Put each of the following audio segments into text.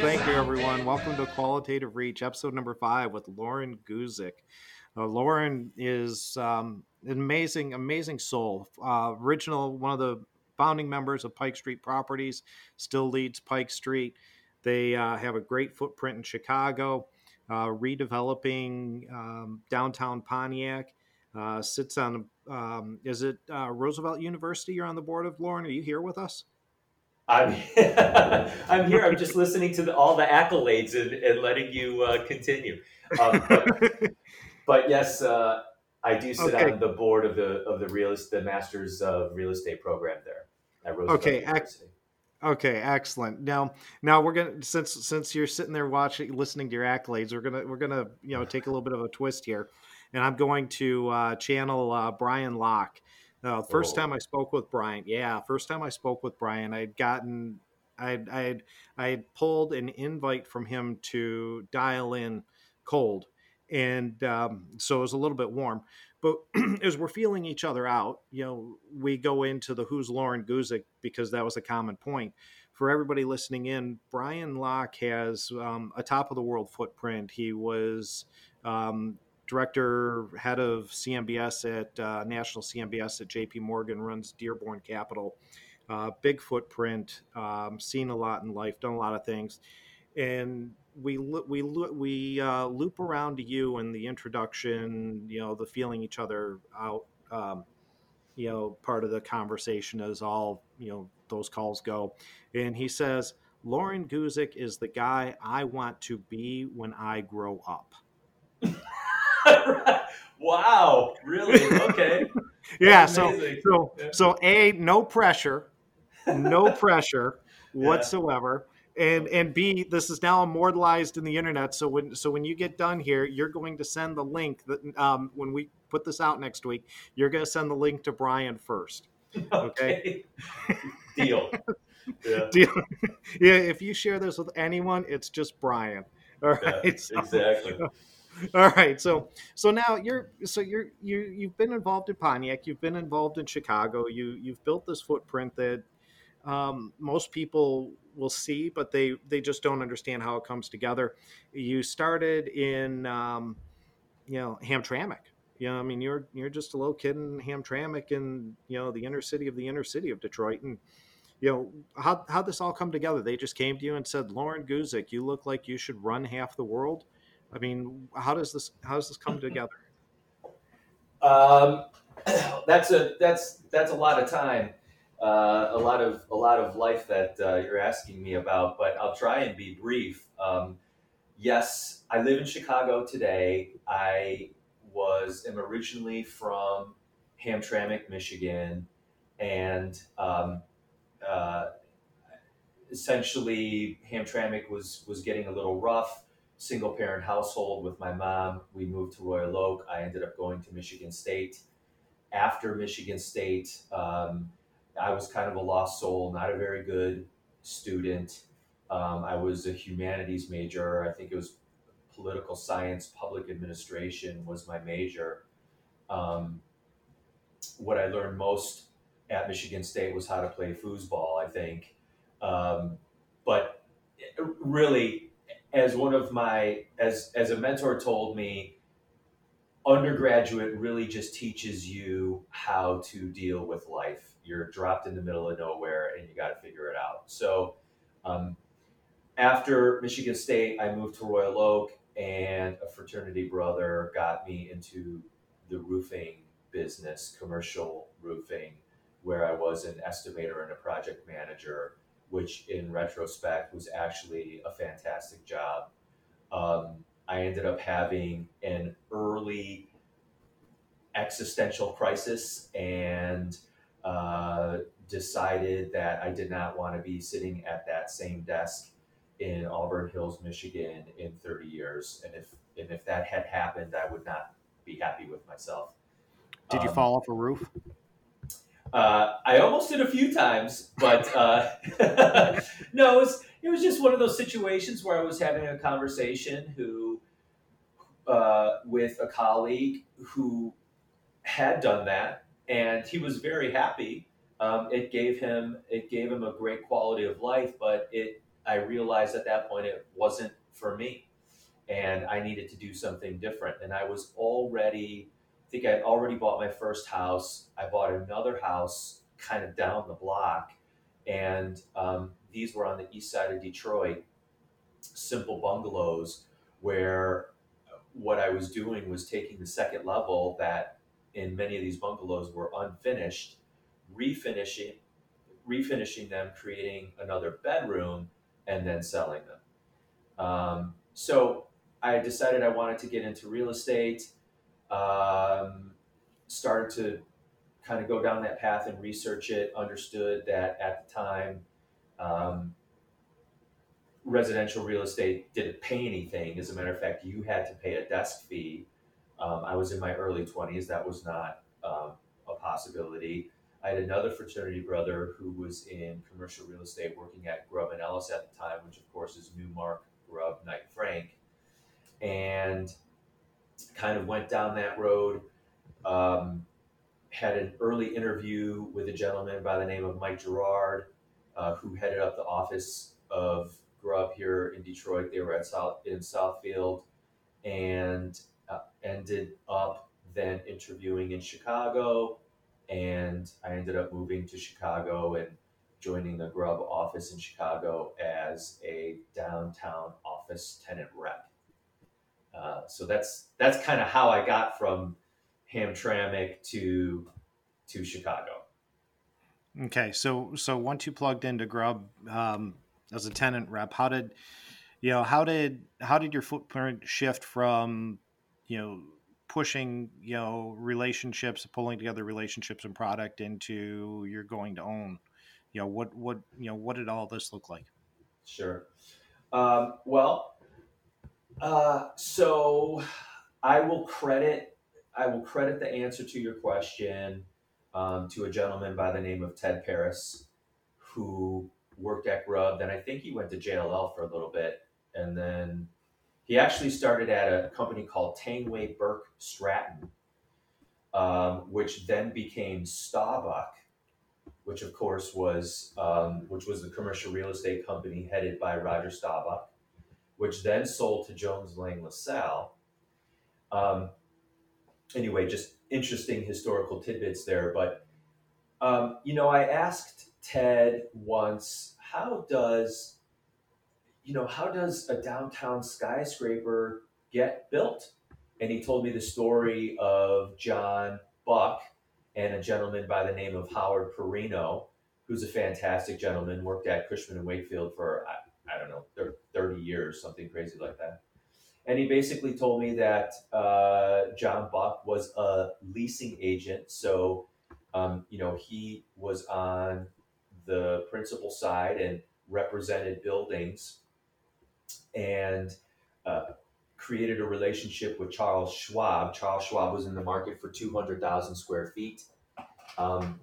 thank you, everyone. Welcome to Qualitative Reach, episode number five with Loren Guzik. Uh, Loren is um, an amazing, amazing soul. Uh, original, one of the founding members of Pike Street Properties, still leads Pike Street. They uh, have a great footprint in Chicago, uh, redeveloping um, downtown Pontiac. Uh, sits on, um, is it uh, Roosevelt University? You're on the board of Loren. Are you here with us? I'm I'm here. I'm just listening to the, all the accolades and, and letting you uh, continue. Um, but, but, yes, uh, I do sit okay. on the board of the of the real the Masters of Real Estate program there at Roosevelt okay, University. Ac- Okay, excellent. Now, now we're gonna since since you're sitting there watching, listening to your accolades, we're gonna we're gonna you know take a little bit of a twist here, and I'm going to uh, channel uh, Brian Locke. Uh, first oh. time I spoke with Brian, yeah, first time I spoke with Brian, I'd gotten, I'd, I'd, I had pulled an invite from him to dial in cold, and um, so it was a little bit warm. But as we're feeling each other out, you know, we go into the who's Loren Guzik because that was a common point. For everybody listening in, Brian Locke has um, a top of the world footprint. He was um, director, head of CMBS at uh, National CMBS at JP Morgan, runs Dearborn Capital. Uh, big footprint, um, seen a lot in life, done a lot of things. And we we we uh, loop around to you in the introduction, you know, the feeling each other out, um, you know, part of the conversation as all you know those calls go. And he says, Loren Guzik is the guy I want to be when I grow up. wow, really? Okay. yeah. So so yeah. so a no pressure, no pressure whatsoever. And and B, this is now immortalized in the internet. So when so when you get done here, you're going to send the link that um, when we put this out next week, you're going to send the link to Brian first. Okay. okay. Deal. Yeah. Deal. yeah. If you share this with anyone, it's just Brian. All right. Yeah, so, exactly. All right, so so now you're so you're you you've been involved in Pontiac, you've been involved in Chicago, you you've built this footprint that um, most people will see, but they they just don't understand how it comes together. You started in um, you know Hamtramck. You know, I mean, you're you're just a little kid in Hamtramck in you know the inner city of the inner city of Detroit, and you know how how this all come together. They just came to you and said, Loren Guzik, you look like you should run half the world I mean, how does this how does this come together? Um, that's a that's that's a lot of time, uh, a lot of a lot of life that uh, you're asking me about. But I'll try and be brief. Um, yes, I live in Chicago today. I was am originally from Hamtramck, Michigan, and um, uh, essentially Hamtramck was was getting a little rough single parent household with my mom. We moved to Royal Oak. I ended up going to Michigan State. After Michigan State, um, I was kind of a lost soul, not a very good student. Um, I was a humanities major. I think it was political science, public administration was my major. Um, what I learned most at Michigan State was how to play foosball, I think. Um, but really, as one of my as as a mentor told me undergraduate really just teaches you how to deal with life. You're dropped in the middle of nowhere and you got to figure it out. So um, after michigan state i moved to royal oak and a fraternity brother got me into the roofing business commercial roofing where i was an estimator and a project manager which in retrospect was actually a fantastic job. Um, I ended up having an early existential crisis and uh, decided that I did not want to be sitting at that same desk in Auburn Hills, Michigan in 30 years. And if, and if that had happened, I would not be happy with myself. Did you um, fall off a roof? Uh, I almost did a few times, but uh, no, it was, it was just one of those situations where I was having a conversation who, uh, with a colleague who had done that, and he was very happy. Um, it gave him it gave him a great quality of life, but it I realized at that point it wasn't for me and I needed to do something different. And I was already, I think I already bought my first house. I bought another house kind of down the block, and um, these were on the east side of Detroit, simple bungalows where what I was doing was taking the second level that in many of these bungalows were unfinished, refinishing, refinishing them, creating another bedroom, and then selling them. Um, so I decided I wanted to get into real estate. Um, started to kind of go down that path and research it. Understood that at the time, um, residential real estate didn't pay anything. As a matter of fact, you had to pay a desk fee. Um, I was in my early 20s. That was not um, a possibility. I had another fraternity brother who was in commercial real estate working at Grubb and Ellis at the time, which of course is Newmark, Grubb, Knight Frank and kind of went down that road. Um, had an early interview with a gentleman by the name of Mike Gerard, uh, who headed up the office of Grubb here in Detroit. They were at South in Southfield, and uh, ended up then interviewing in Chicago. And I ended up moving to Chicago and joining the Grubb office in Chicago as a downtown office tenant rep. Uh, so that's that's kind of how I got from Hamtramck to to Chicago. Okay, so so once you plugged into Grubb um, as a tenant rep, how did you know how did how did your footprint shift from you know pushing you know relationships, pulling together relationships and product into you're going to own? You know what what you know what did all this look like? Sure. Um, well, uh, so I will credit I will credit the answer to your question um, to a gentleman by the name of Ted Paris, who worked at Grubb. Then I think he went to JLL for a little bit, and then he actually started at a company called Tangway Burke Stratton, um, which then became Staubach, which of course was um, which was the commercial real estate company headed by Roger Staubach which then sold to Jones Lang LaSalle. Um, anyway, just interesting historical tidbits there. But, um, you know, I asked Ted once, how does, you know, how does a downtown skyscraper get built? And he told me the story of John Buck and a gentleman by the name of Howard Perino, who's a fantastic gentleman, worked at Cushman and Wakefield for, I don't know, 30 years, something crazy like that. And he basically told me that uh, John Buck was a leasing agent. So, um, you know, he was on the principal side and represented buildings and uh, created a relationship with Charles Schwab. Charles Schwab was in the market for 200,000 square feet. Um,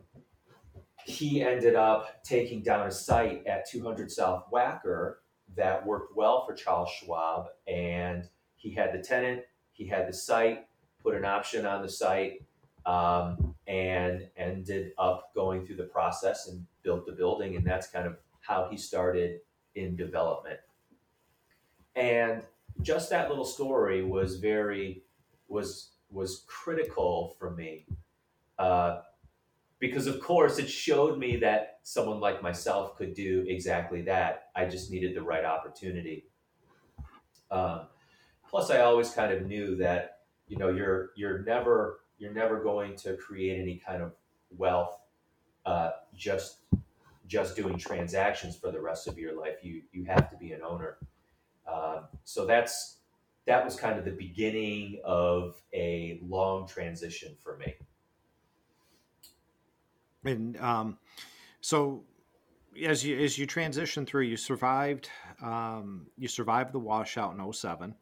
he ended up taking down a site at 200 South Wacker that worked well for Charles Schwab. And he had the tenant, he had the site, put an option on the site, um, and ended up going through the process and built the building. And that's kind of how he started in development. And just that little story was very was was critical for me uh, because of course it showed me that someone like myself could do exactly that. I just needed the right opportunity. Um, plus i always kind of knew that you know you're you're never you're never going to create any kind of wealth uh, just just doing transactions for the rest of your life. You you have to be an owner. Um, so that's that was kind of the beginning of a long transition for me and um, so as you as you transition through, you survived um, you survived the washout in 07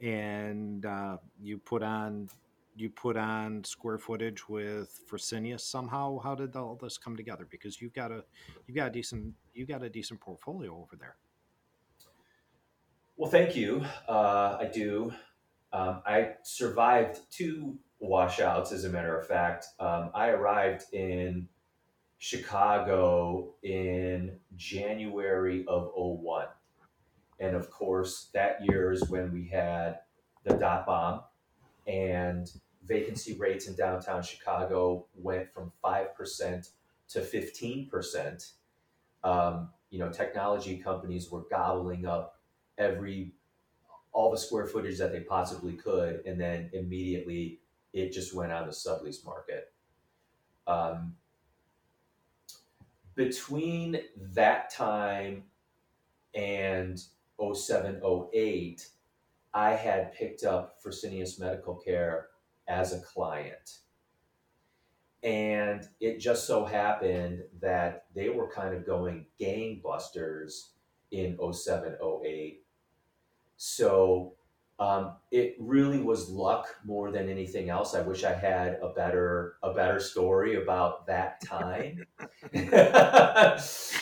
and uh, you put on you put on square footage with Fresenius somehow. How did all this come together? Because you've got a you've got a decent you got a decent portfolio over there. Well, thank you. Uh, I do. Um, I survived two washouts, as a matter of fact. Um, I arrived in Chicago in January of 01. And of course, that year is when we had the dot bomb and vacancy rates in downtown Chicago went from 5% to 15%. Um, you know, technology companies were gobbling up every all the square footage that they possibly could, and then immediately it just went on the sublease market. Um, between that time and 07, 08, I had picked up Fresenius Medical Care as a client. And it just so happened that they were kind of going gangbusters in 07, 08. So um, it really was luck more than anything else. I wish I had a better a better story about that time.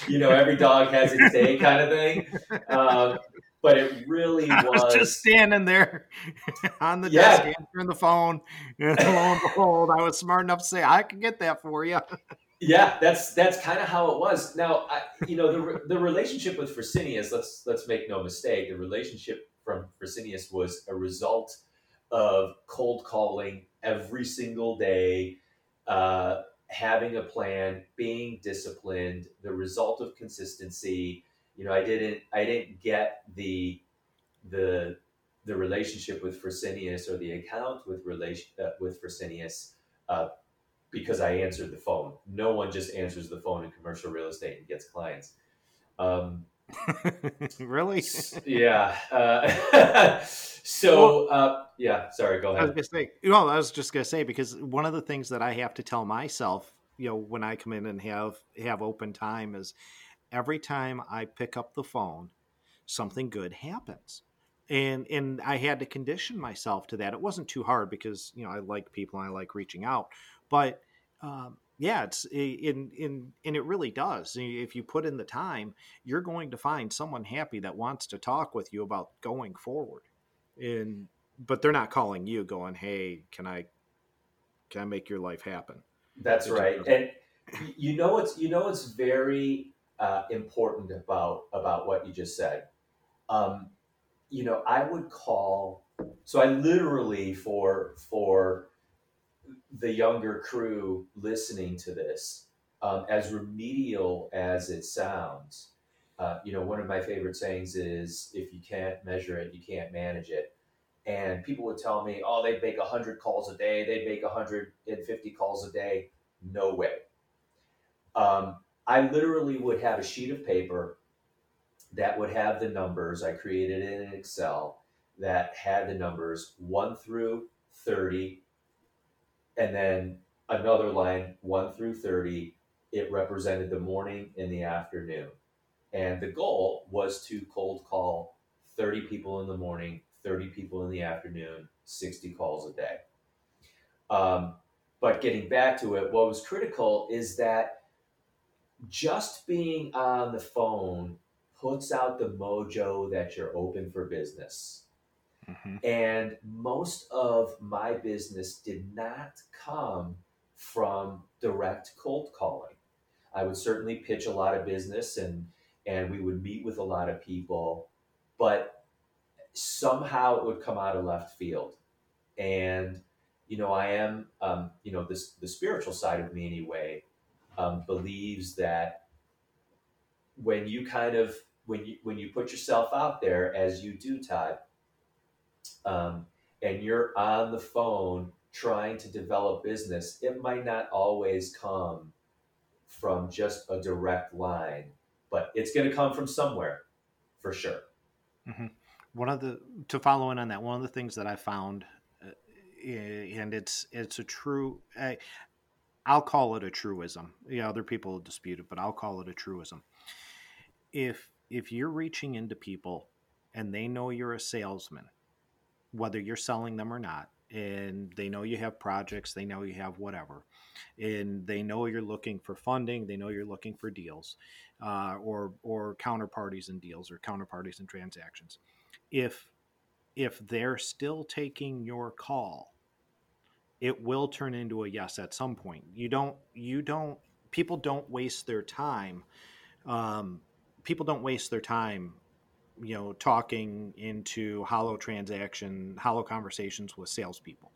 you know, every dog has its day, kind of thing. Um, but it really was, was, just standing there on the yeah. desk answering the phone, and lo and behold, I was smart enough to say I can get that for you. yeah, that's that's kind of how it was. Now, I, you know, the the relationship with Fresenius. Let's let's make no mistake. The relationship from Fresenius was a result of cold calling every single day, uh, having a plan, being disciplined, the result of consistency. You know, I didn't I didn't get the the the relationship with Fresenius or the account with relation uh, with Fresenius uh, because I answered the phone. No one just answers the phone in commercial real estate and gets clients. Um, really? yeah. Uh, so, well, uh, yeah. Sorry. Go ahead. I was say. Well, I was just gonna say because one of the things that I have to tell myself, you know, when I come in and have have open time is every time I pick up the phone, something good happens. And and I had to condition myself to that. It wasn't too hard because you know I like people and I like reaching out, but um, yeah, it's in in and it really does. If you put in the time, you're going to find someone happy that wants to talk with you about going forward. And but they're not calling you going, "Hey, can I can I make your life happen?" That's right. And you know it's you know it's very uh, important about about what you just said. Um, you know, I would call so I literally for for the younger crew listening to this, um, as remedial as it sounds, uh, you know, one of my favorite sayings is if you can't measure it, you can't manage it. And people would tell me, oh, they'd make 100 calls a day, they'd make 150 calls a day. No way. Um, I literally would have a sheet of paper that would have the numbers. I created it in Excel that had the numbers 1 through 30 and then another line, 1 through 30, it represented the morning and the afternoon. And the goal was to cold call 30 people in the morning, 30 people in the afternoon, 60 calls a day. Um, but getting back to it, what was critical is that just being on the phone puts out the mojo that you're open for business. Mm-hmm. And most of my business did not come from direct cold calling. I would certainly pitch a lot of business and and we would meet with a lot of people, but somehow it would come out of left field. And you know, I am um, you know this the spiritual side of me anyway um, believes that when you kind of when you when you put yourself out there as you do, Todd, um, and you're on the phone trying to develop business, it might not always come from just a direct line, but it's going to come from somewhere for sure. Mm-hmm. One of the to follow in on that, one of the things that I found, uh, and it's it's a true. I, I'll call it a truism. Yeah, other people dispute it, but I'll call it a truism. If if you're reaching into people and they know you're a salesman whether you're selling them or not and they know you have projects they know you have whatever and they know you're looking for funding they know you're looking for deals uh, or or counterparties and deals or counterparties and transactions if if they're still taking your call it will turn into a yes at some point you don't you don't people don't waste their time. Um, people don't waste their time you know talking into hollow transaction hollow conversations with salespeople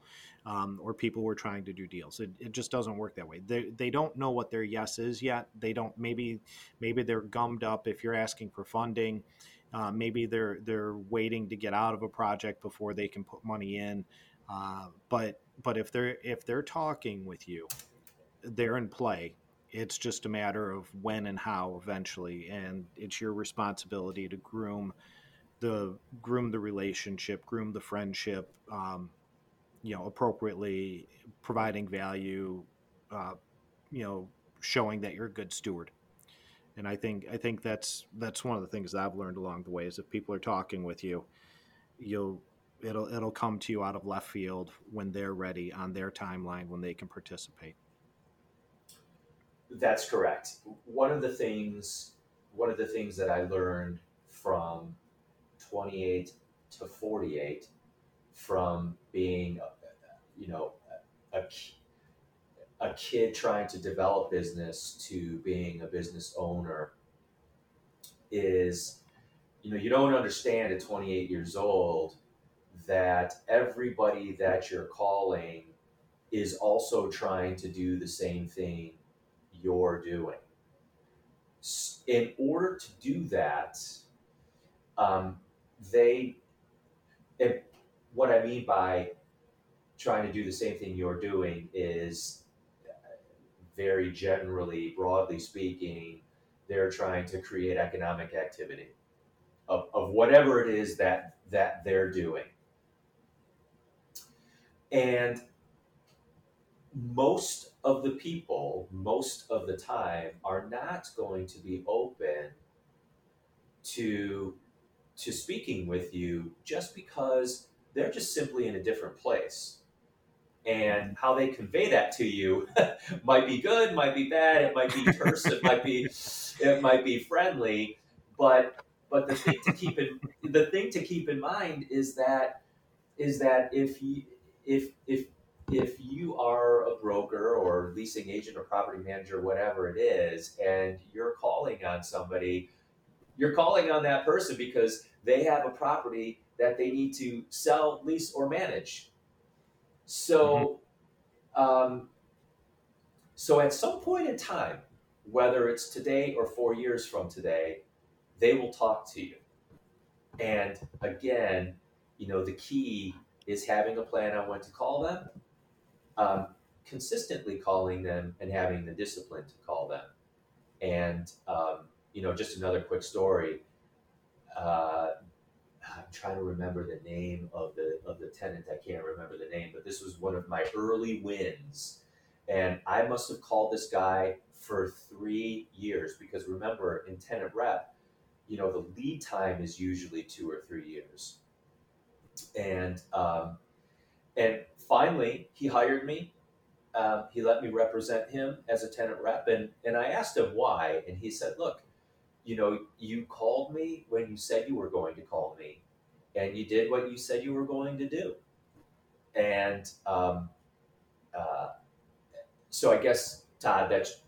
um, or people who are trying to do deals. It, it just doesn't work that way. They, they don't know what their yes is yet. They don't maybe maybe they're gummed up if you're asking for funding. Uh, maybe they're they're waiting to get out of a project before they can put money in. Uh, but but if they're if they're talking with you they're in play it's just a matter of when and how eventually, and it's your responsibility to groom the groom the relationship, groom the friendship, um, you know, appropriately, providing value, uh, you know, showing that you're a good steward. And I think I think that's that's one of the things that I've learned along the way is if people are talking with you, you'll it'll it'll come to you out of left field when they're ready on their timeline when they can participate. That's correct. One of the things, one of the things that I learned from 28 to 48, from being, you know, a, a kid trying to develop business to being a business owner, is, you know, you don't understand at 28 years old that everybody that you're calling is also trying to do the same thing you're doing. In order to do that, um, they, what I mean by trying to do the same thing you're doing is very generally, broadly speaking, they're trying to create economic activity of, of whatever it is that that they're doing. And most of the people, most of the time, are not going to be open to to speaking with you just because they're just simply in a different place. And how they convey that to you might be good, might be bad, it might be terse, it might be it might be friendly, but but the thing to keep in the thing to keep in mind is that is that if you if if if you are a broker or leasing agent or property manager, whatever it is, and you're calling on somebody, you're calling on that person because they have a property that they need to sell, lease, or manage. So, mm-hmm. um, so at some point in time, whether it's today or four years from today, they will talk to you. And again, you know, the key is having a plan on when to call them um, consistently calling them and having the discipline to call them. And um, you know, just another quick story. Uh, I'm trying to remember the name of the of the tenant. I can't remember the name, but this was one of my early wins, and I must have called this guy for three years because remember, in tenant rep, you know, the lead time is usually two or three years, and um, and finally, he hired me. Um, he let me represent him as a tenant rep, and and I asked him why, and he said, "Look, you know, you called me when you said you were going to call me, and you did what you said you were going to do." And um, uh, so I guess Todd, that's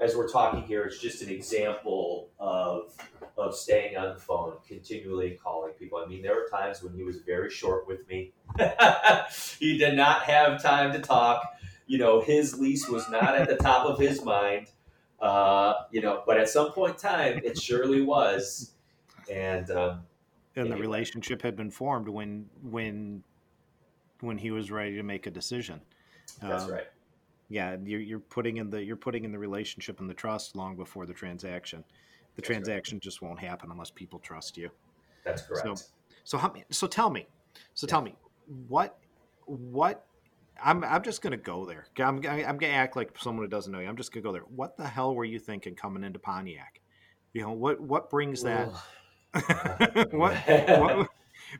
as we're talking here, it's just an example of of staying on the phone, continually calling people. I mean, there were times when he was very short with me. he did not have time to talk. You know, his lease was not at the top of his mind. Uh, you know, but at some point in time, it surely was. And um, and anyway. the relationship had been formed when when when he was ready to make a decision. That's um, right yeah you're, you're putting in the you're putting in the relationship and the trust long before the transaction the that's transaction right. just won't happen unless people trust you that's correct so so how so tell me so yeah. tell me what what I'm, I'm just gonna go there. I'm, I'm gonna act like someone who doesn't know you. I'm just gonna go there. What the hell were you thinking coming into Pontiac? You know what what brings that? what, what,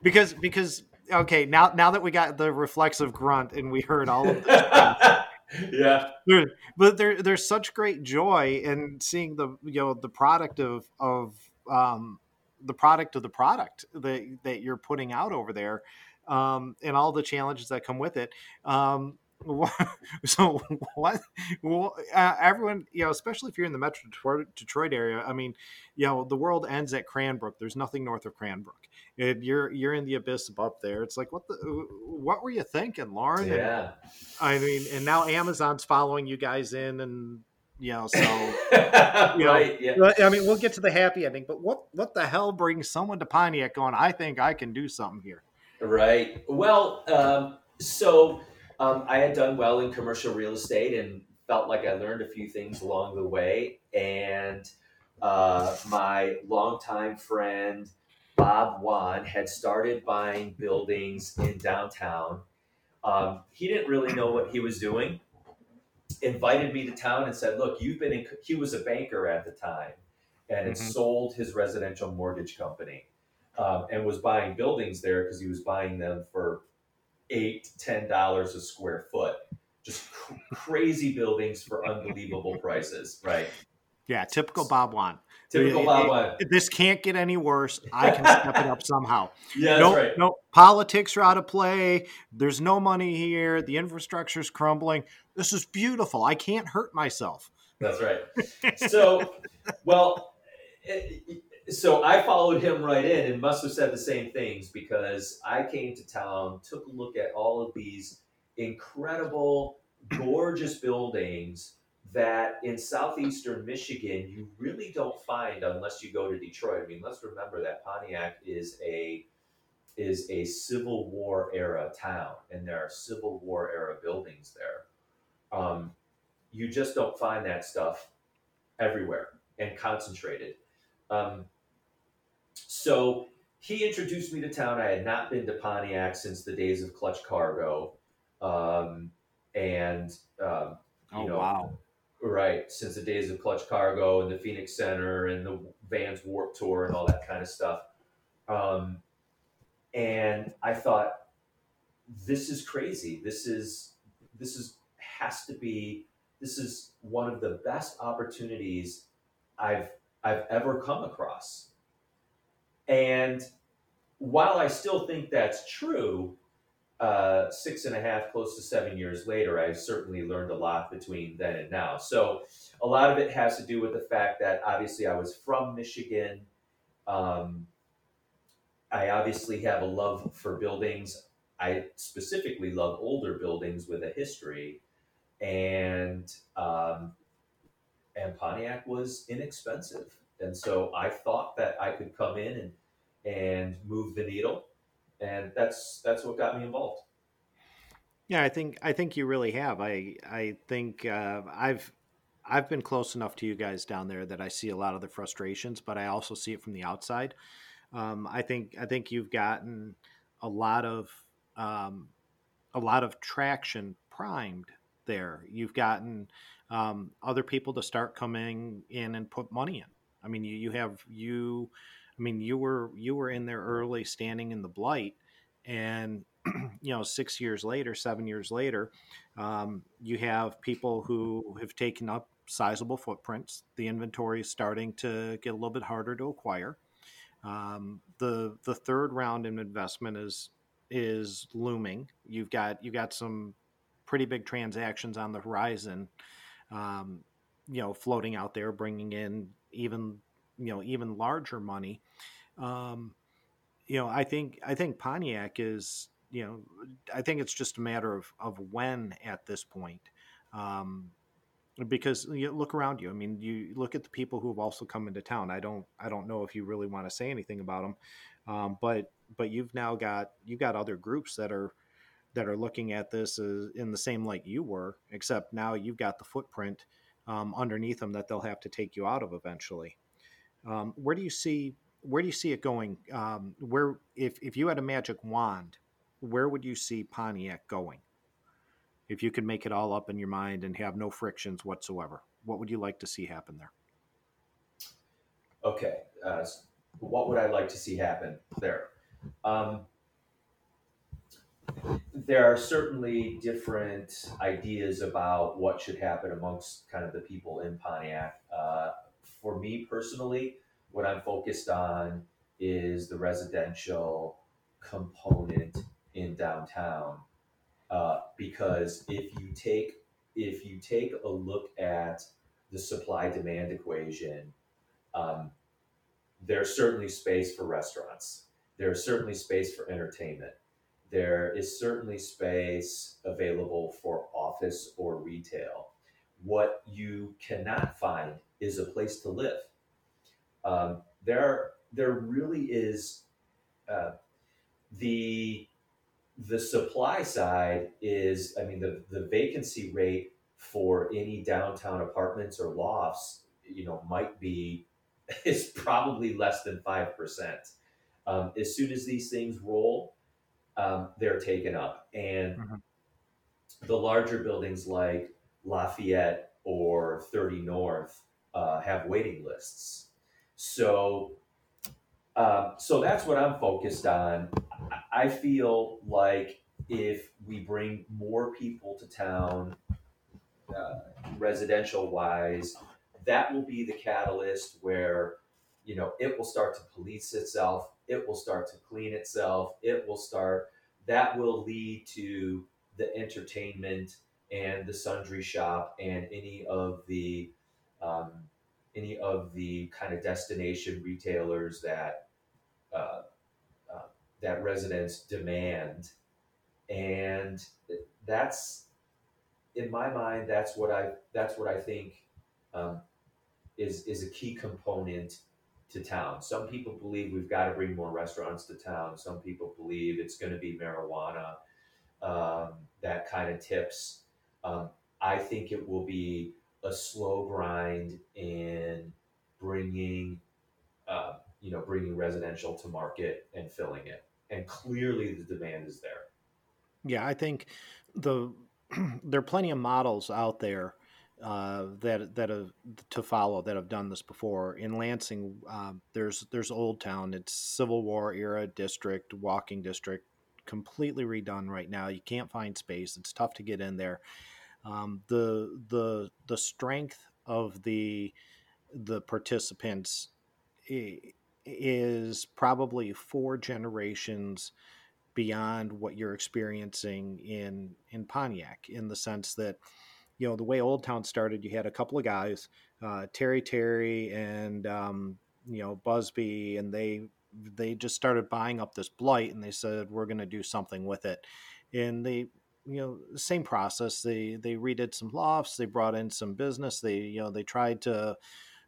because because okay now now that we got the reflexive grunt and we heard all of this yeah. But there, there's such great joy in seeing the you know the product of of um, the product of the product that that you're putting out over there, um, and all the challenges that come with it. Um, so what? Well, uh, everyone, you know, especially if you're in the Metro Detroit, Detroit, area. I mean, you know, the world ends at Cranbrook. There's nothing north of Cranbrook. It, you're you're in the abyss above there. It's like what the what were you thinking, Loren? Yeah. And, I mean, and now Amazon's following you guys in, and you know, so you right. Know, yeah. I mean, we'll get to the happy ending, but what what the hell brings someone to Pontiac going? I think I can do something here. Right. Well, um, so um, I had done well in commercial real estate and felt like I learned a few things along the way. And uh, my longtime friend Bob Wan had started buying buildings in downtown. Um, he didn't really know what he was doing. Invited me to town and said, "Look, you've been in." He was a banker at the time, and had mm-hmm. sold his residential mortgage company, um, and was buying buildings there because he was buying them for eight, ten dollars a square foot. Just cr- crazy buildings for unbelievable prices, right? Yeah, typical Bob Wan. Typical Bob Wan. This can't get any worse. I can step it up somehow. Yeah, no, right. no politics are out of play. There's no money here. The infrastructure's crumbling. This is beautiful. I can't hurt myself. That's right. So, well, it, so I followed him right in and must have said the same things because I came to town, took a look at all of these incredible, gorgeous buildings that in southeastern Michigan you really don't find unless you go to Detroit. I mean, let's remember that Pontiac is a is a Civil War era town, and there are Civil War era buildings there. Um, you just don't find that stuff everywhere and concentrated. Um, so he introduced me to town. I had not been to Pontiac since the days of Clutch Cargo, um, and um, you oh, know, wow, right since the days of Clutch Cargo and the Phoenix Center and the Vans Warp Tour and all that kind of stuff. Um, and I thought, this is crazy. This is this is has to be this is one of the best opportunities I've I've ever come across and while I still think that's true, uh, six and a half, close to seven years later, I've certainly learned a lot between then and now. So a lot of it has to do with the fact that obviously I was from Michigan. Um, I obviously have a love for buildings. I specifically love older buildings with a history, and um, and Pontiac was inexpensive. And so I thought that I could come in and and move the needle, and that's that's what got me involved. Yeah, I think I think you really have. I I think uh, I've I've been close enough to you guys down there that I see a lot of the frustrations, but I also see it from the outside. Um, I think I think you've gotten a lot of um, a lot of traction primed there. You've gotten um, other people to start coming in and put money in. I mean, you, you have you. I mean, you were you were in there early, standing in the blight, and you know, six years later, seven years later, um, you have people who have taken up sizable footprints. The inventory is starting to get a little bit harder to acquire. Um, the the third round in investment is is looming. You've got you got some pretty big transactions on the horizon. Um, you know, floating out there, bringing in even you know even larger money. Um, you know, I think I think Pontiac is you know I think it's just a matter of of when at this point. Um, because you look around you. I mean, you look at the people who have also come into town. I don't, I don't know if you really want to say anything about them, um, but but you've now got you've got other groups that are that are looking at this as, in the same light you were, except now you've got the footprint um, underneath them that they'll have to take you out of eventually. Um, where do you see where do you see it going? Um, where if if you had a magic wand, where would you see Pontiac going? If you could make it all up in your mind and have no frictions whatsoever, what would you like to see happen there? Okay, uh, what would I like to see happen there? Um, there are certainly different ideas about what should happen amongst kind of the people in Pontiac. Uh, for me personally, what I'm focused on is the residential component in downtown. uh, because if you take if you take a look at the supply demand equation, um, there's certainly space for restaurants. There's certainly space for entertainment. There is certainly space available for office or retail. What you cannot find is a place to live. Um, there, there really is uh, the the supply side is, I mean, the the vacancy rate for any downtown apartments or lofts, you know, might be is probably less than five percent. Um, as soon as these things roll, um, they're taken up, and mm-hmm. the larger buildings like Lafayette or 30 North uh, have waiting lists. So, uh, so that's what I'm focused on. I feel like if we bring more people to town, uh, residential wise, that will be the catalyst where you know it will start to police itself it will start to clean itself it will start that will lead to the entertainment and the sundry shop and any of the um, any of the kind of destination retailers that uh, uh, that residents demand. And that's in my mind that's what i that's what i think um, is is a key component to town. Some people believe we've got to bring more restaurants to town. Some people believe it's going to be marijuana um, that kind of tips. Um, I think it will be a slow grind in bringing, uh, you know, bringing residential to market and filling it. And clearly, the demand is there. Yeah, I think the there are plenty of models out there uh, that that have to follow that have done this before. In Lansing, um, there's there's Old Town. It's Civil War era district, walking district, completely redone right now. You can't find space. It's tough to get in there. Um, the the the strength of the the participants is probably four generations beyond what you're experiencing in in Pontiac in the sense that you know the way Old Town started, you had a couple of guys, uh, Terry Terry and um, you know Busby, and they they just started buying up this blight, and they said we're going to do something with it, and they you know same process. They they redid some lofts, they brought in some business, they you know they tried to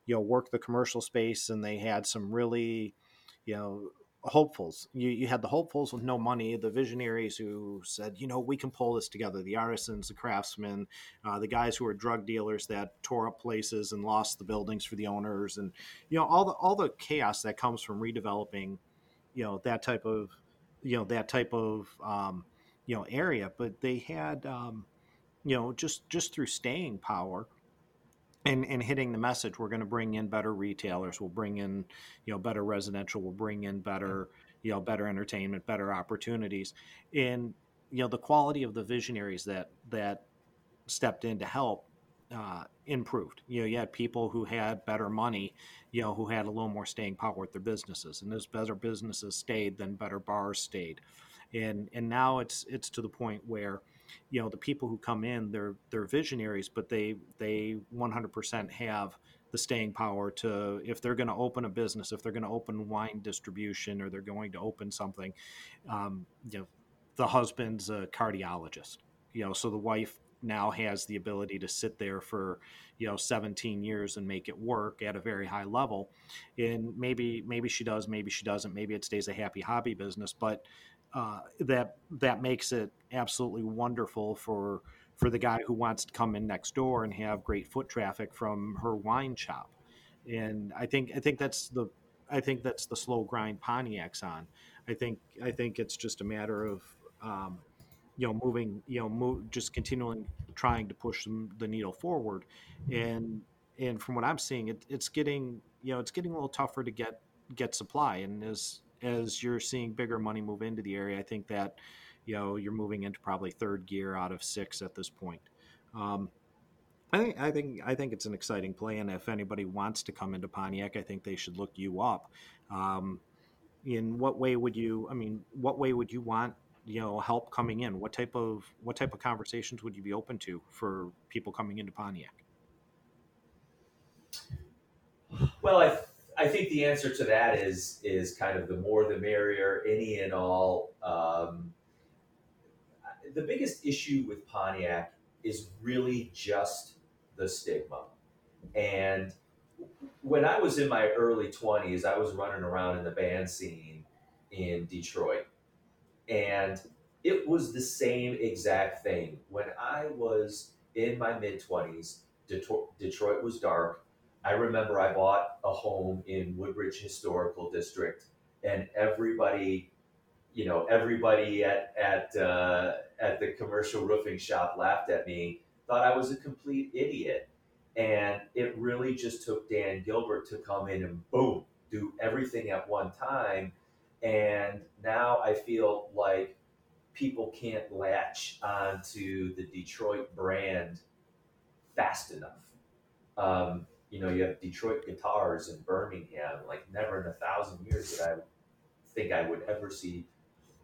you know work the commercial space, and they had some really you know hopefuls. You, you had the hopefuls with no money, the visionaries who said, you know, we can pull this together. The artisans, the craftsmen, uh, the guys who were drug dealers that tore up places and lost the buildings for the owners, and you know all the all the chaos that comes from redeveloping, you know, that type of, you know, that type of, um, you know, area. But they had, um, you know, just just through staying power and and hitting the message we're going to bring in better retailers we'll bring in you know better residential we'll bring in better you know better entertainment better opportunities. And you know the quality of the visionaries that that stepped in to help uh, improved. You know you had people who had better money you know who had a little more staying power with their businesses and those better businesses stayed then better bars stayed. And and now it's it's to the point where you know the people who come in they're they're visionaries but they they 100% have the staying power to if they're going to open a business if they're going to open wine distribution or they're going to open something um, you know the husband's a cardiologist you know so the wife now has the ability to sit there for you know 17 years and make it work at a very high level. And maybe maybe she does maybe she doesn't. Maybe it stays a happy hobby business but uh, that that makes it absolutely wonderful for for the guy who wants to come in next door and have great foot traffic from her wine shop. And I think I think that's the I think that's the slow grind Pontiac's on. I think I think it's just a matter of um, you know moving you know move, just continuing trying to push the needle forward and and from what I'm seeing it, it's getting you know it's getting a little tougher to get get supply and as as you're seeing bigger money move into the area, I think that you know you're moving into probably third gear out of six at this point. Um, I think I think I think it's an exciting play, and if anybody wants to come into Pontiac, I think they should look you up. Um, in what way would you? I mean, what way would you want you know help coming in? What type of what type of conversations would you be open to for people coming into Pontiac? Well, I I think the answer to that is is kind of the more the merrier, any and all. Um, the biggest issue with Pontiac is really just the stigma. And when I was in my early 20s, I was running around in the band scene in Detroit. And it was the same exact thing. When I was in my mid 20s, Detroit was dark. I remember I bought a home in Woodbridge Historical District, and everybody, you know, everybody at at uh, at the commercial roofing shop laughed at me, thought I was a complete idiot, and it really just took Dan Gilbert to come in and boom, do everything at one time, and now I feel like people can't latch onto the Detroit brand fast enough. Um, you know, you have Detroit guitars in Birmingham. Like, never in a thousand years did I think I would ever see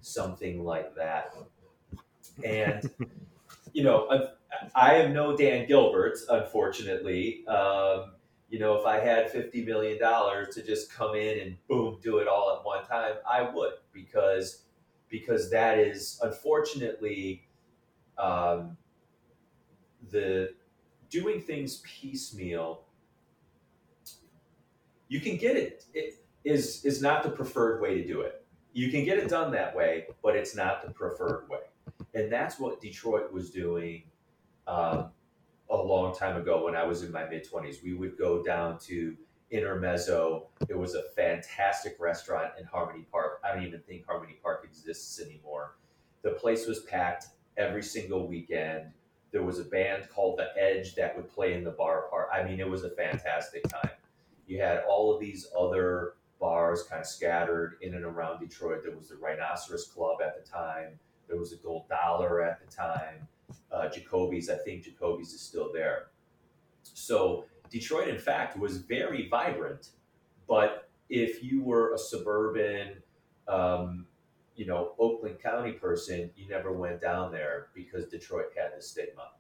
something like that. And, you know, I am no Dan Gilbert, unfortunately. Um, you know, if I had $50 million to just come in and boom, do it all at one time, I would because because that is unfortunately um, the doing things piecemeal you can get it. It is is not the preferred way to do it. You can get it done that way, but it's not the preferred way. And that's what Detroit was doing um, a long time ago when I was in my mid 20s. We would go down to Intermezzo. It was a fantastic restaurant in Harmony Park. I don't even think Harmony Park exists anymore. The place was packed every single weekend. There was a band called The Edge that would play in the bar part. I mean, it was a fantastic time you had all of these other bars kind of scattered in and around Detroit. There was the Rhinoceros Club at the time. There was a Gold Dollar at the time. Uh, Jacoby's, I think Jacoby's is still there. So Detroit, in fact, was very vibrant. But if you were a suburban, um, you know, Oakland County person, you never went down there because Detroit had the stigma.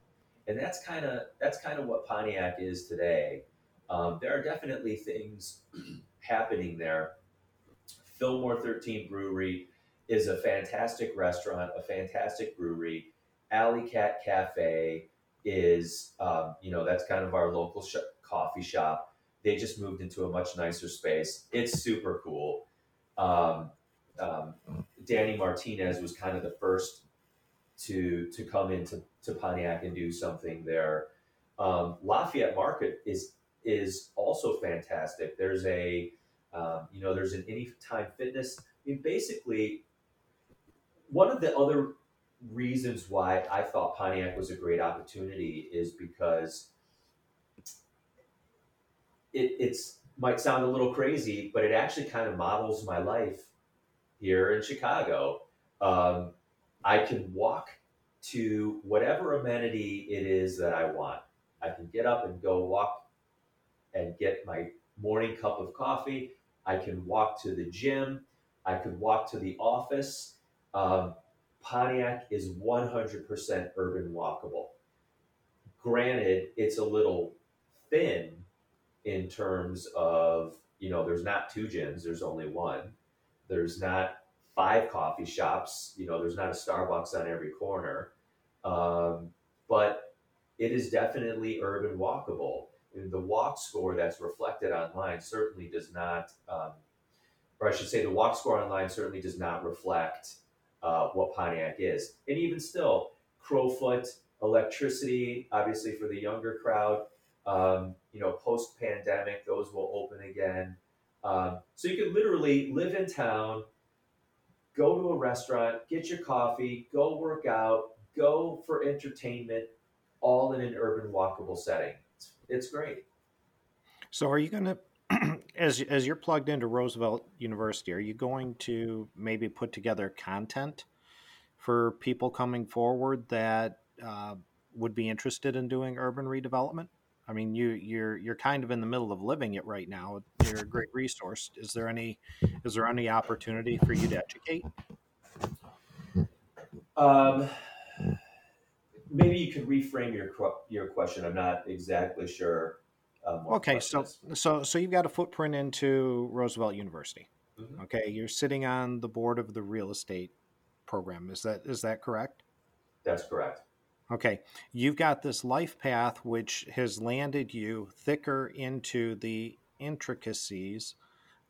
And that's kind of that's kind of what Pontiac is today. Um, there are definitely things happening there. Fillmore 13 Brewery is a fantastic restaurant, a fantastic brewery. Alley Cat Cafe is, um, you know, that's kind of our local sh- coffee shop. They just moved into a much nicer space. It's super cool. Um, um, Danny Martinez was kind of the first to to come into to Pontiac and do something there. Um, Lafayette Market is is also fantastic. There's a, um, you know, there's an anytime fitness. I mean, basically, one of the other reasons why I thought Pontiac was a great opportunity is because it it's might sound a little crazy, but it actually kind of models my life here in Chicago. Um, I can walk to whatever amenity it is that I want. I can get up and go walk and get my morning cup of coffee. I can walk to the gym. I could walk to the office. Um, Pontiac is 100% urban walkable. Granted, it's a little thin in terms of, you know, there's not two gyms, there's only one. There's not five coffee shops, you know, there's not a Starbucks on every corner. Um, but it is definitely urban walkable the walk score that's reflected online certainly does not, um, or I should say, the walk score online certainly does not reflect uh, what Pontiac is. And even still, Crofoot, Elektricity, obviously for the younger crowd, um, you know, post pandemic, those will open again. Um, so you could literally live in town, go to a restaurant, get your coffee, go work out, go for entertainment, all in an urban walkable setting it's great. So, are you going to, as as you're plugged into Roosevelt University, are you going to maybe put together content for people coming forward that uh, would be interested in doing urban redevelopment? I mean, you you're you're kind of in the middle of living it right now. You're a great resource. Is there any is there any opportunity for you to educate? Um, maybe you could reframe your your question. I'm not exactly sure. Um, okay, so is. so so you've got a footprint into Roosevelt University. Mm-hmm. Okay, you're sitting on the board of the real estate program. Is that is that correct? That's correct. Okay, you've got this life path which has landed you thicker into the intricacies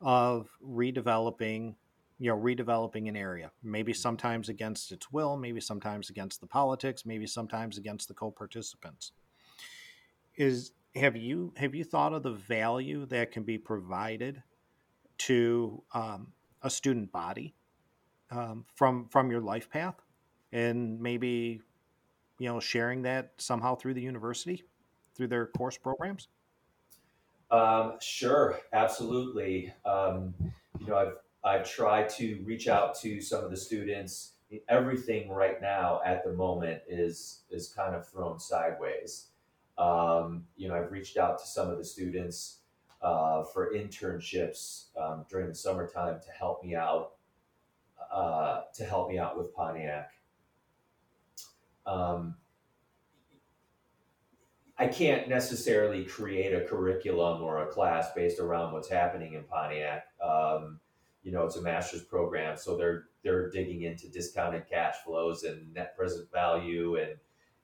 of redeveloping you know redeveloping an area maybe mm-hmm. sometimes against its will maybe sometimes against the politics maybe sometimes against the co-participants is have you have you thought of the value that can be provided to um, a student body um, from from your life path? And maybe you know sharing that somehow through the university through their course programs? Um, sure absolutely. Um, you know i've i've tried to reach out to some of the students. Everything right now at the moment is is kind of thrown sideways um, you know i've reached out to some of the students uh, for internships um, during the summertime to help me out uh, to help me out with pontiac um, I can't necessarily create a curriculum or a class based around what's happening in Pontiac. Um, you know, it's a master's program, so they're they're digging into discounted cash flows and net present value and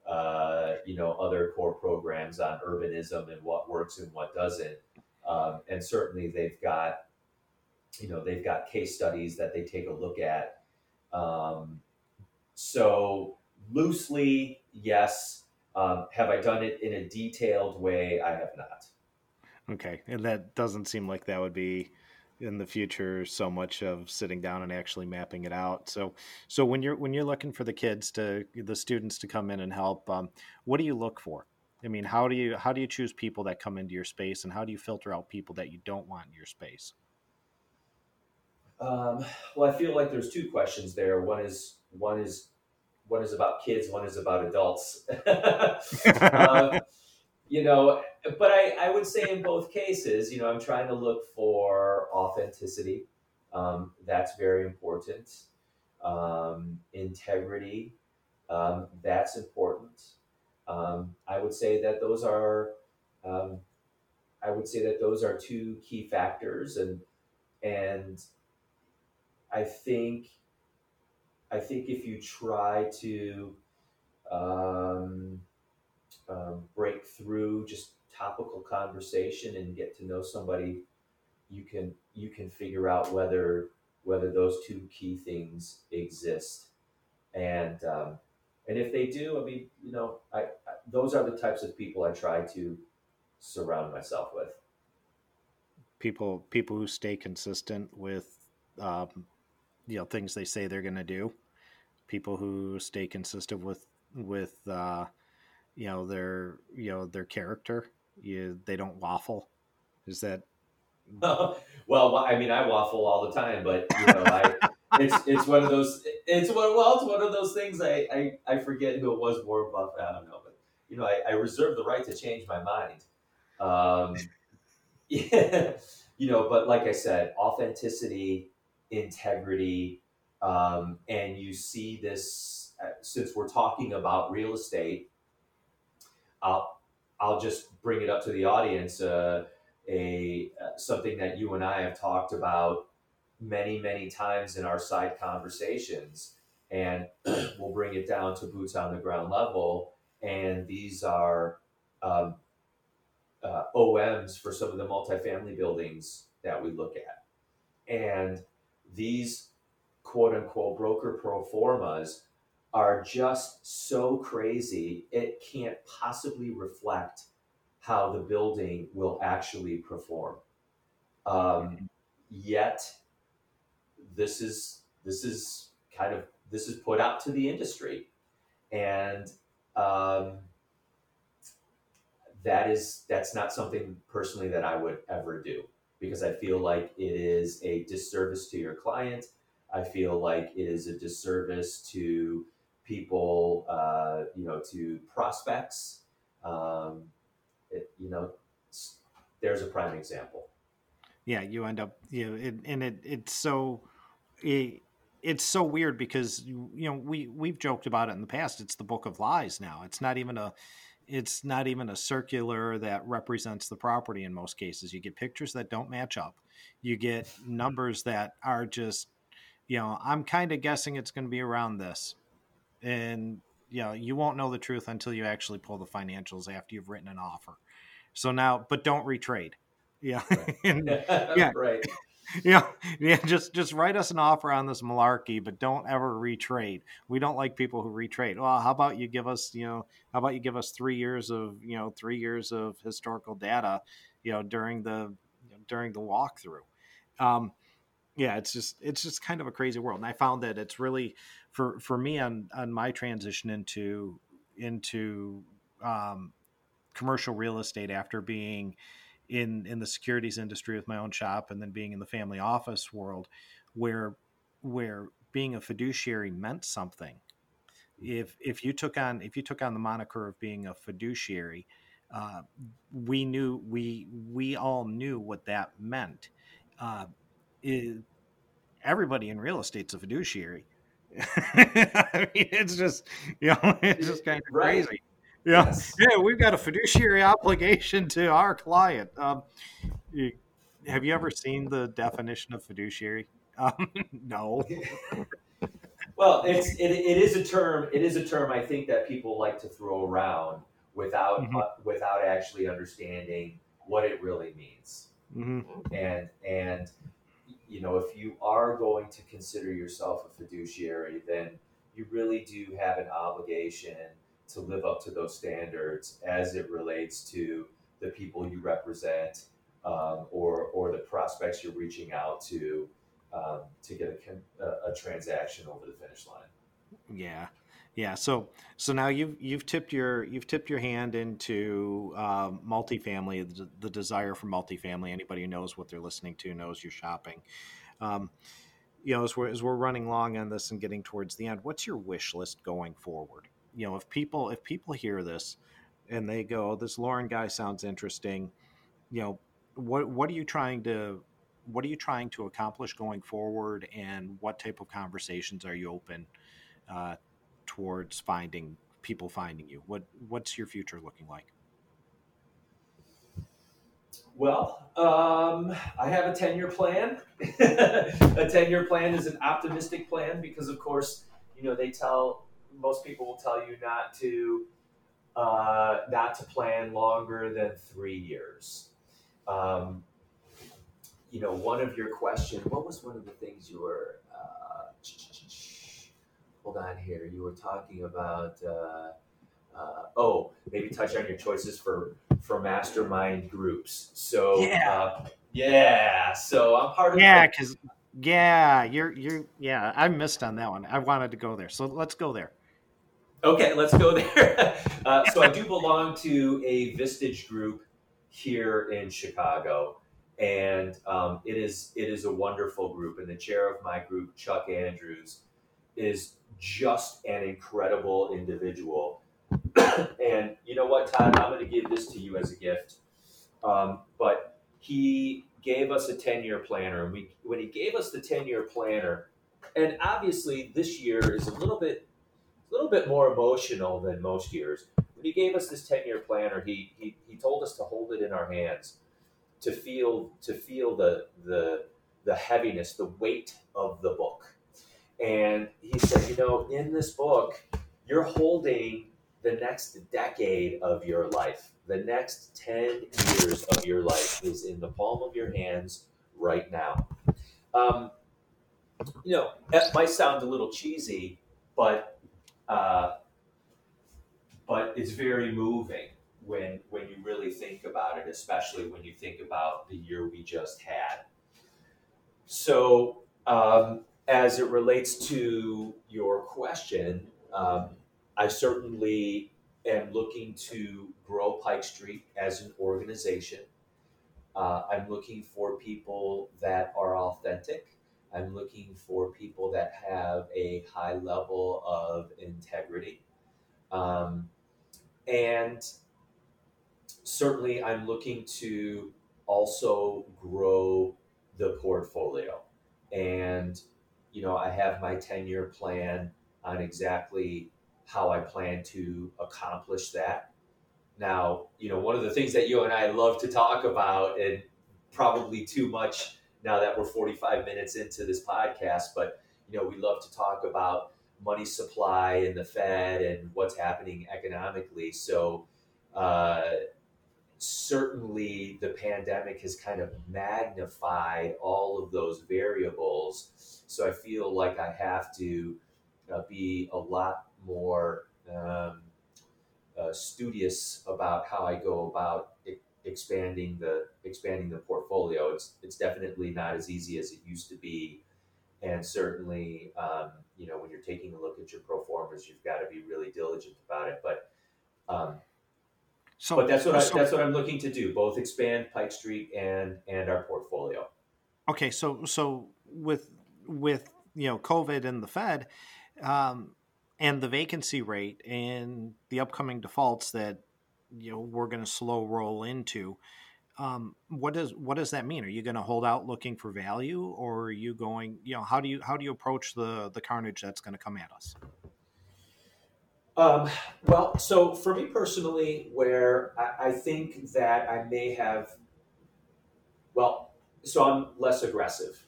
uh, you know other core programs on urbanism and what works and what doesn't. Um, and certainly they've got you know they've got case studies that they take a look at. Um, so loosely, yes. Um, have I done it in a detailed way? I have not. Okay, and that doesn't seem like that would be in the future so much of sitting down and actually mapping it out. So, so when you're when you're looking for the kids to the students to come in and help, um, what do you look for? I mean, how do you how do you choose people that come into your space, and how do you filter out people that you don't want in your space? Um, well, I feel like there's two questions there. One is one is one is about kids, one is about adults. um, you know, but I, I would say in both cases, you know, I'm trying to look for authenticity. Um, that's very important. Um, integrity, um, that's important. Um, I would say that those are, um, I would say that those are two key factors, and and I think I think if you try to um, break through just topical conversation and get to know somebody, you can you can figure out whether whether those two key things exist, and um, and if they do, I mean, you know, I, I those are the types of people I try to surround myself with. People people who stay consistent with um, you know things they say they're going to do people who stay consistent with with uh, you know their you know their character. You they don't waffle. Is that? well, I mean, I waffle all the time, but you know, I. it's it's one of those it's one well it's one of those things I, I I forget who it was Warren Buffett I don't know but you know I, I reserve the right to change my mind um, yeah, you know but like I said authenticity integrity um, and you see this, uh, since we're talking about real estate, I'll, I'll just bring it up to the audience. Uh, a uh, something that you and I have talked about many, many times in our side conversations, and we'll bring it down to boots on the ground level. And these are um, uh, OMs for some of the multifamily buildings that we look at, and these quote unquote broker pro formas are just so crazy, it can't possibly reflect how the building will actually perform. Um, yet, this is this is kind of this is put out to the industry, and um, that is that's not something personally that I would ever do because I feel like it is a disservice to your client I feel like it is a disservice to people, uh, you know, to prospects. Um, it, you know, there's a prime example. Yeah, you end up, you know, it, and it it's so it, it's so weird because you know we we've joked about it in the past. It's the book of lies now. It's not even a it's not even a circular that represents the property in most cases. You get pictures that don't match up. You get numbers that are just you know, I'm kind of guessing it's going to be around this. And you know, you won't know the truth until you actually pull the financials after you've written an offer. So now, but don't retrade. Yeah. Right. and, yeah, right. yeah, yeah. Just just write us an offer on this malarkey, but don't ever retrade. We don't like people who retrade. Well, how about you give us, you know, how about you give us three years of, you know, three years of historical data, you know, during the during the walkthrough. Um, yeah, it's just it's just kind of a crazy world, and I found that it's really for for me on on my transition into into um, commercial real estate after being in in the securities industry with my own shop and then being in the family office world where where being a fiduciary meant something. If if you took on if you took on the moniker of being a fiduciary uh, we knew we we all knew what that meant. Uh, it, everybody in real estate's a fiduciary I mean, it's just you know it's just kind of Right. crazy yeah, Yes. yeah, we've got a fiduciary obligation to our client. Um, you, have you ever seen the definition of fiduciary? Um, no. Well, it's it, it is a term. It is a term I think that people like to throw around without Mhm. uh, without actually understanding what it really means. hmm And and you know, if you are going to consider yourself a fiduciary, then you really do have an obligation to live up to those standards as it relates to the people you represent um, or or the prospects you're reaching out to um, to get a, a, a transaction over the finish line. Yeah, yeah. So, so now you've you've tipped your you've tipped your hand into um, multifamily. The, the desire for multifamily. Anybody who knows what they're listening to knows you're shopping. Um, you know, as we're as we're running long on this and getting towards the end, what's your wish list going forward? You know, if people if people hear this and they go, "This Loren guy sounds interesting," you know, what what are you trying to what are you trying to accomplish going forward, and what type of conversations are you open uh, towards finding people finding you? What what's your future looking like? Well, um, I have a 10 year plan. a 10 year plan is an optimistic plan because, of course, you know, they tell most people will tell you not to uh, not to plan longer than three years. Um, you know, one of your question. what was one of the things you were, uh, hold on here, you were talking about, uh, uh, oh, maybe touch on your choices for for mastermind groups. So Yeah. uh, yeah. So I'm part of Yeah, because yeah, you're you're yeah. I missed on that one. I wanted to go there, so let's go there. Okay, let's go there. uh, so I do belong to a Vistage group here in Chicago, and um, it is it is a wonderful group. And the chair of my group, Chuck Andrews, is just an incredible individual. and you know what, Todd? I'm going to give this to you as a gift. Um, but he gave us a 10 year planner, and we when he gave us the 10 year planner, and obviously this year is a little bit a little bit more emotional than most years. When he gave us this 10 year planner, he, he, he told us to hold it in our hands, to feel to feel the, the, the heaviness, the weight of the book. And he said, you know, in this book, you're holding the next decade of your life. The next 10 years of your life is in the palm of your hands right now. Um, you know, that might sound a little cheesy, but uh, but it's very moving when when you really think about it, especially when you think about the year we just had. So, um, as it relates to your question, um, I certainly am looking to grow Pike Street as an organization. Uh, I'm looking for people that are authentic. I'm looking for people that have a high level of integrity. Um, and certainly, I'm looking to also grow the portfolio. And, you know, I have my 10 year plan on exactly how I plan to accomplish that. Now, you know, one of the things that you and I love to talk about, and probably too much now that we're 45 minutes into this podcast, but, you know, we love to talk about money supply and the Fed and what's happening economically. So, uh, certainly the pandemic has kind of magnified all of those variables. So I feel like I have to uh, be a lot more um, uh, studious about how I go about expanding the expanding the portfolio. It's it's definitely not as easy as it used to be, and certainly um, you know when you're taking a look at your pro formas, you've got to be really diligent about it. But um, so, but that's what so, I, that's what I'm looking to do. Both expand Pike Street and and our portfolio. Okay, so so with with you know COVID and the Fed, um, and the vacancy rate and the upcoming defaults that you know we're going to slow roll into. Um, what does what does that mean? Are you going to hold out looking for value, or are you going? You know, how do you how do you approach the the carnage that's going to come at us? Um, well, so for me personally, where I, I, think that I may have, well, so I'm less aggressive.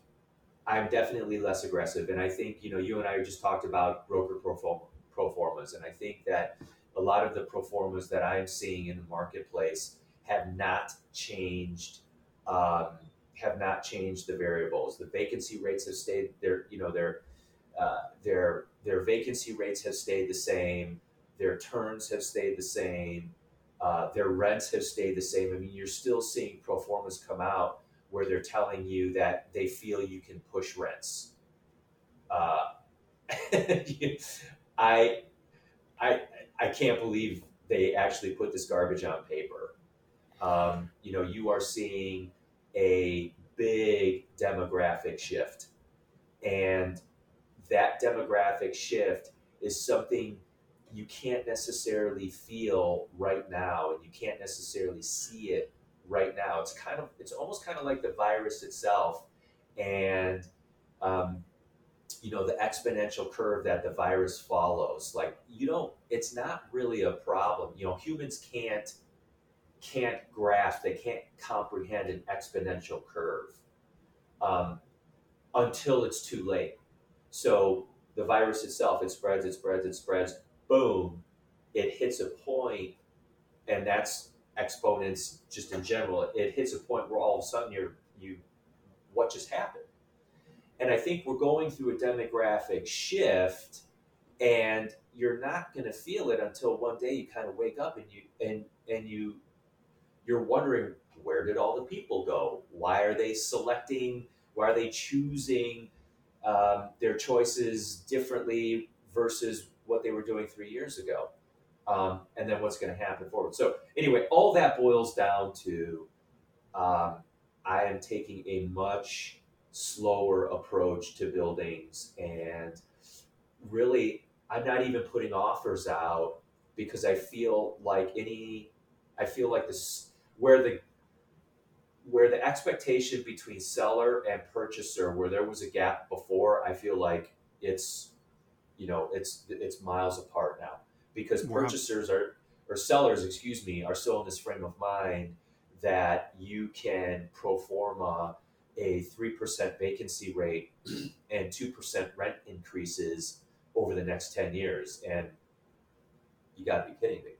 I'm definitely less aggressive, and I think you know you and I just talked about broker pro, forma, pro formas, and I think that a lot of the pro formas that I'm seeing in the marketplace have not changed. Um, have not changed the variables. The vacancy rates have stayed. They're you know they're uh, their their vacancy rates have stayed the same, their turns have stayed the same, uh, their rents have stayed the same. I mean, you're still seeing pro formas come out where they're telling you that they feel you can push rents. Uh, I, I, I can't believe they actually put this garbage on paper. Um, you know, you are seeing a big demographic shift, and that demographic shift is something you can't necessarily feel right now and you can't necessarily see it right now. It's kind of it's almost kind of like the virus itself and um, you know the exponential curve that the virus follows. Like you don't it's not really a problem. You know humans can't can't grasp they can't comprehend an exponential curve um, until it's too late so the virus itself, it spreads, it spreads, it spreads. Boom, it hits a point, and that's exponents just in general. It hits a point where all of a sudden you're you, what just happened? And I think we're going through a demographic shift, and you're not going to feel it until one day you kind of wake up and you and and you you're wondering where did all the people go? Why are they selecting? Why are they choosing? Um, their choices differently versus what they were doing three years ago. Um, and then what's going to happen forward. So, anyway, all that boils down to um, I am taking a much slower approach to buildings. And really, I'm not even putting offers out because I feel like any, I feel like this, where the where the expectation between seller and purchaser, where there was a gap before, I feel like it's, you know, it's it's miles apart now because purchasers are or sellers, excuse me, are still in this frame of mind that you can pro forma a three percent vacancy rate and two percent rent increases over the next ten years, and you got to be kidding me.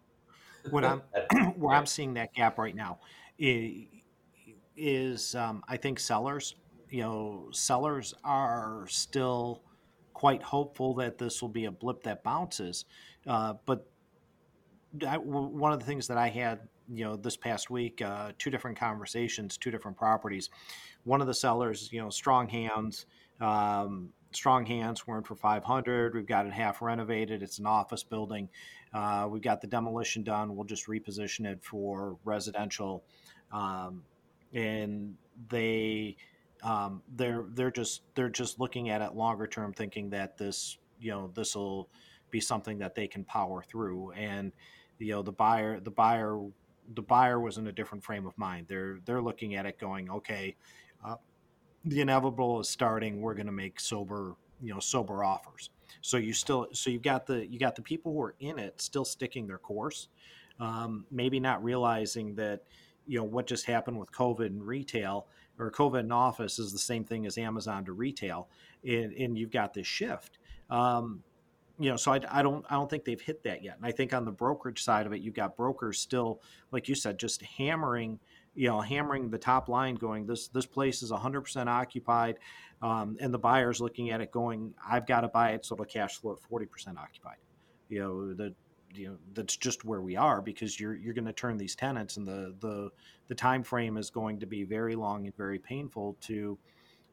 What I'm where I'm seeing that gap right now eh, is um, I think sellers, you know, sellers are still quite hopeful that this will be a blip that bounces. Uh, but one of the things that I had, you know, this past week, uh, two different conversations, two different properties. One of the sellers, you know, strong hands, um, strong hands. We're in for 500. We've got it half renovated. It's an office building. Uh, we've got the demolition done. We'll just reposition it for residential. Um, and they um, they're they're just they're just looking at it longer term, thinking that this you know this will be something that they can power through. And you know the buyer the buyer the buyer was in a different frame of mind. They're they're looking at it going, okay, uh, the inevitable is starting. We're going to make sober you know sober offers. So you still so you've got the you got the people who are in it still sticking their course, um, maybe not realizing that you know what just happened with COVID and retail or COVID in office is the same thing as Amazon to retail, and, and you've got this shift. Um, you know, so I, I, don't I don't think they've hit that yet. And I think on the brokerage side of it, you've got brokers still, like you said, just hammering, you know, hammering the top line, going this this place is 100% occupied, um, and the buyers looking at it, going, I've got to buy it so it'll cash flow at 40% occupied. You know, the you know that's just where we are because you're you're going to turn these tenants and the the the time frame is going to be very long and very painful to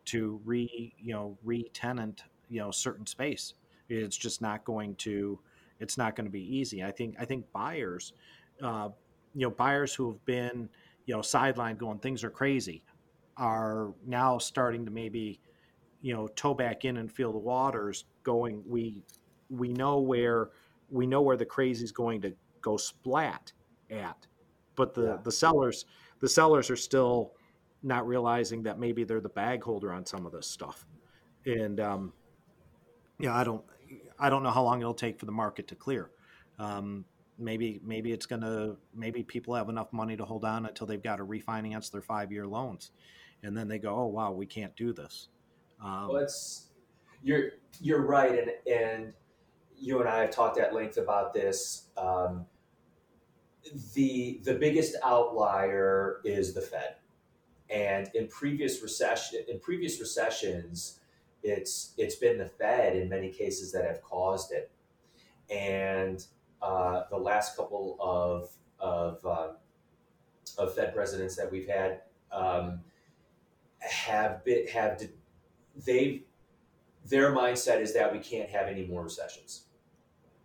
to re you know re-tenant you know certain space. It's just not going to it's not going to be easy. I think i think buyers uh, you know buyers who have been you know sidelined going things are crazy are now starting to maybe you know toe back in and feel the waters going we we know where we know where the crazy is going to go splat at. But the yeah. the sellers the sellers are still not realizing that maybe they're the bag holder on some of this stuff. And um yeah i don't i don't know how long it'll take for the market to clear. Um maybe maybe it's gonna maybe people have enough money to hold on until they've got to refinance their five year loans. And then they go oh wow we can't do this. Um, well it's you're you're right. And and you and I have talked at length about this. Um, the the biggest outlier is the Fed, and in previous recession in previous recessions, it's it's been the Fed in many cases that have caused it, and uh, the last couple of of um, of Fed presidents that we've had um, have been have they've their mindset is that we can't have any more recessions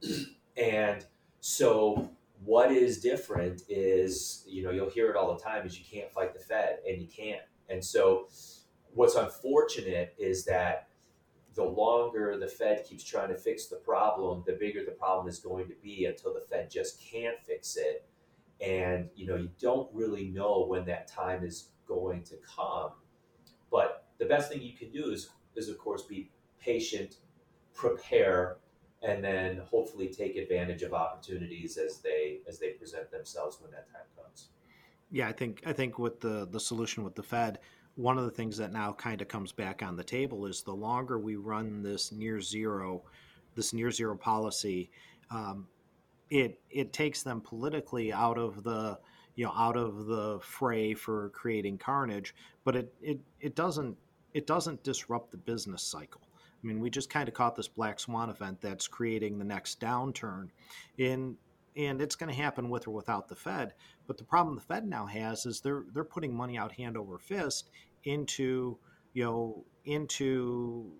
and so what is different is, you know, you'll hear it all the time is you can't fight the Fed and you can't. And so what's unfortunate is that the longer the Fed keeps trying to fix the problem, the bigger the problem is going to be until the Fed just can't fix it. And you know, you don't really know when that time is going to come. But the best thing you can do is is of course be patient, prepare, and then hopefully take advantage of opportunities as they as they present themselves when that time comes. Yeah, I think I think with the the solution with the Fed, one of the things that now kind of comes back on the table is the longer we run this near zero, this near zero policy, um, it it takes them politically out of the you know out of the fray for creating carnage, but it it, it doesn't it doesn't disrupt the business cycle. I mean, we just kind of caught this black swan event that's creating the next downturn. In and it's going to happen with or without the Fed. But the problem the Fed now has is they're they're putting money out hand over fist into you know into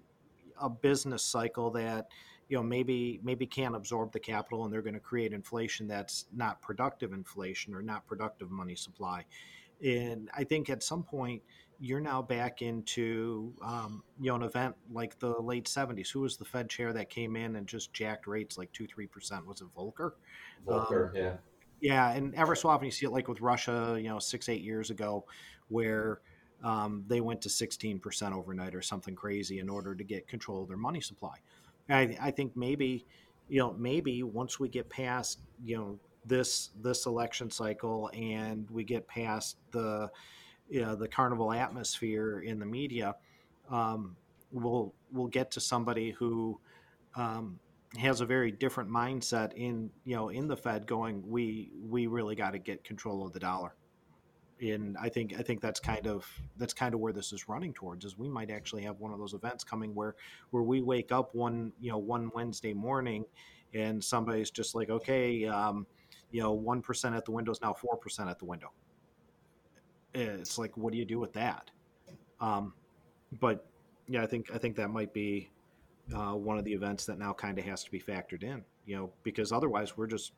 a business cycle that you know maybe maybe can't absorb the capital and they're going to create inflation that's not productive inflation or not productive money supply. And I think at some point you're now back into um, you know an event like the late 70s who was the fed chair that came in and just jacked rates like 2 3% was it volcker? Volcker um, yeah. yeah and ever so often you see it like with russia you know six eight years ago where um, they went to 16% overnight or something crazy in order to get control of their money supply. I, I think maybe you know maybe once we get past you know this this election cycle and we get past the you know, the carnival atmosphere in the media, um, we'll we'll get to somebody who um, has a very different mindset in you know in the Fed, going we we really got to get control of the dollar. And I think I think that's kind of that's kind of where this is running towards. Is we might actually have one of those events coming where where we wake up one you know one Wednesday morning, and somebody's just like, okay, um, you know, one percent at the window is now four percent at the window it's like what do you do with that? Um, but yeah i think i think that might be uh, one of the events that now kind of has to be factored in you know because otherwise we're just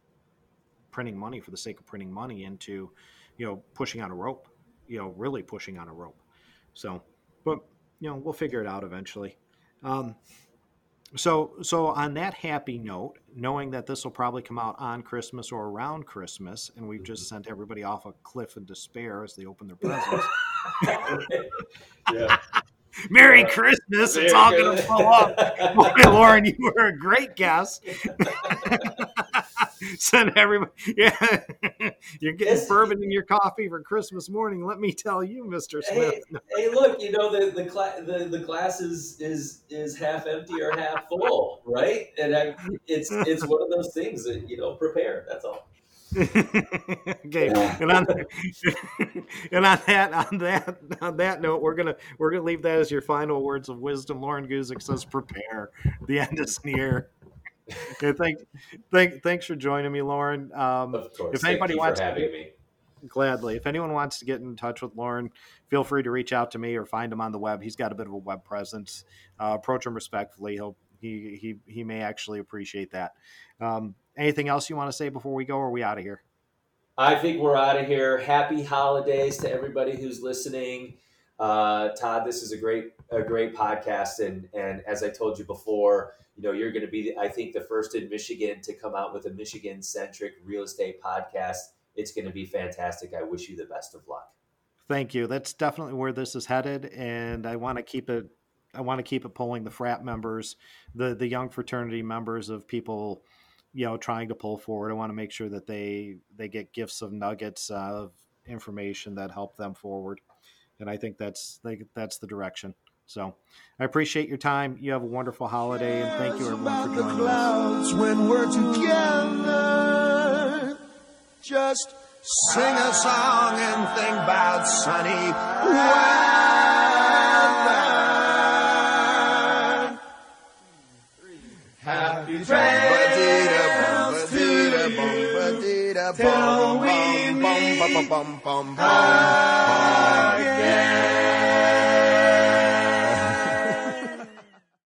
printing money for the sake of printing money into you know pushing on a rope you know really pushing on a rope. So but you know we'll figure it out eventually. Um, so so on that happy note knowing that this will probably come out on christmas or around christmas and we've just mm-hmm. sent everybody off a cliff in despair as they open their presents yeah Merry Christmas. It's all going to blow up. Boy, Loren, you were a great guest. Send everybody. Yeah. You're getting bourbon in your coffee for Christmas morning. Let me tell you, Mr. Smith. Hey, hey, look, you know the the, cla- the the glass is is is half empty or half full, right? And I, it's it's one of those things that you know prepare. That's all. okay, and on and on that on that on that note, we're gonna we're gonna leave that as your final words of wisdom. Loren Guzik says, "Prepare, the end is near." Okay, thank, thank, thanks for joining me, Loren. Um, Of course. If anybody wants for to- having me. gladly. If anyone wants to get in touch with Loren, feel free to reach out to me or find him on the web. He's got a bit of a web presence. Uh, approach him respectfully. He'll he he he may actually appreciate that. Um, anything else you want to say before we go? Or are we out of here? I think we're out of here. Happy holidays to everybody who's listening. Uh, Todd, this is a great a great podcast, and and as I told you before, you know you're going to be, I think, the first in Michigan to come out with a Michigan centric real estate podcast. It's going to be fantastic. I wish you the best of luck. Thank you. That's definitely where this is headed, and I want to keep it. I want to keep it pulling the frat members, the the young fraternity members of people, you know, trying to pull forward. I want to make sure that they they get gifts of nuggets of information that help them forward, and I think that's like that's the direction. So, I appreciate your time. You have a wonderful holiday, and thank you everyone for About the joining us. when we're together. Just sing a song and think about sunny weather. Happy trails to till we meet again.